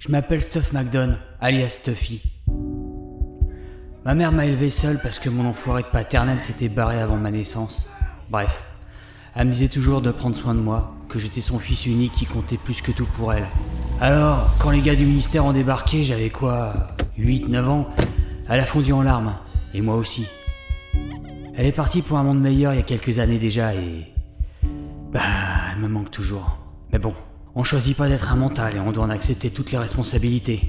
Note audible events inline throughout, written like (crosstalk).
Je m'appelle Stuff McDon, alias Stuffy. Ma mère m'a élevé seule parce que mon enfoiré de paternel s'était barré avant ma naissance. Bref, elle me disait toujours de prendre soin de moi, que j'étais son fils unique qui comptait plus que tout pour elle. Alors, quand les gars du ministère ont débarqué, j'avais quoi 8-9 ans Elle a fondu en larmes, et moi aussi. Elle est partie pour un monde meilleur il y a quelques années déjà et... Bah, elle me manque toujours. Mais bon, on choisit pas d'être un mental et on doit en accepter toutes les responsabilités.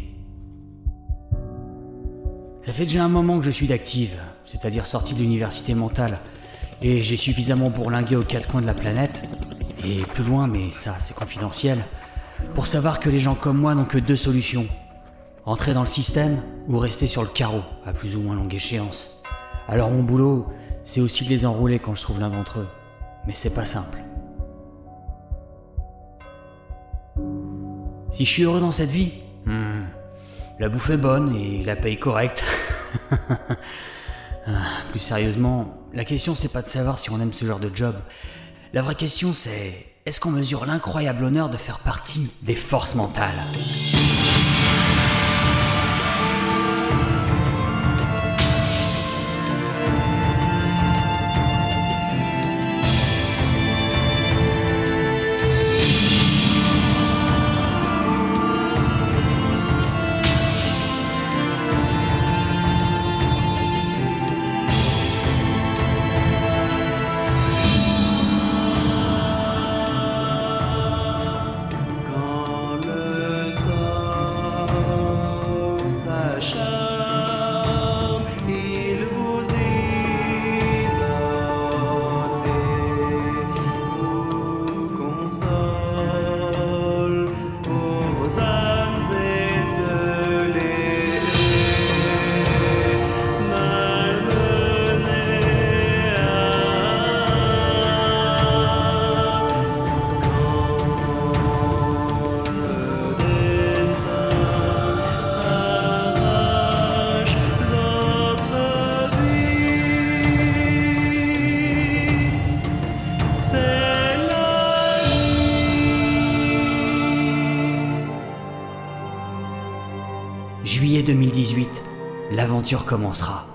Ça fait déjà un moment que je suis d'active, c'est-à-dire sorti de l'université mentale, et j'ai suffisamment bourlingué aux quatre coins de la planète, et plus loin, mais ça c'est confidentiel, pour savoir que les gens comme moi n'ont que deux solutions. Entrer dans le système ou rester sur le carreau, à plus ou moins longue échéance. Alors mon boulot, c'est aussi de les enrouler quand je trouve l'un d'entre eux. Mais c'est pas simple. Si je suis heureux dans cette vie hmm, La bouffe est bonne et la paye correcte. (laughs) Ah, plus sérieusement, la question c'est pas de savoir si on aime ce genre de job. La vraie question c'est est-ce qu'on mesure l'incroyable honneur de faire partie des forces mentales? Juillet 2018, l'aventure commencera.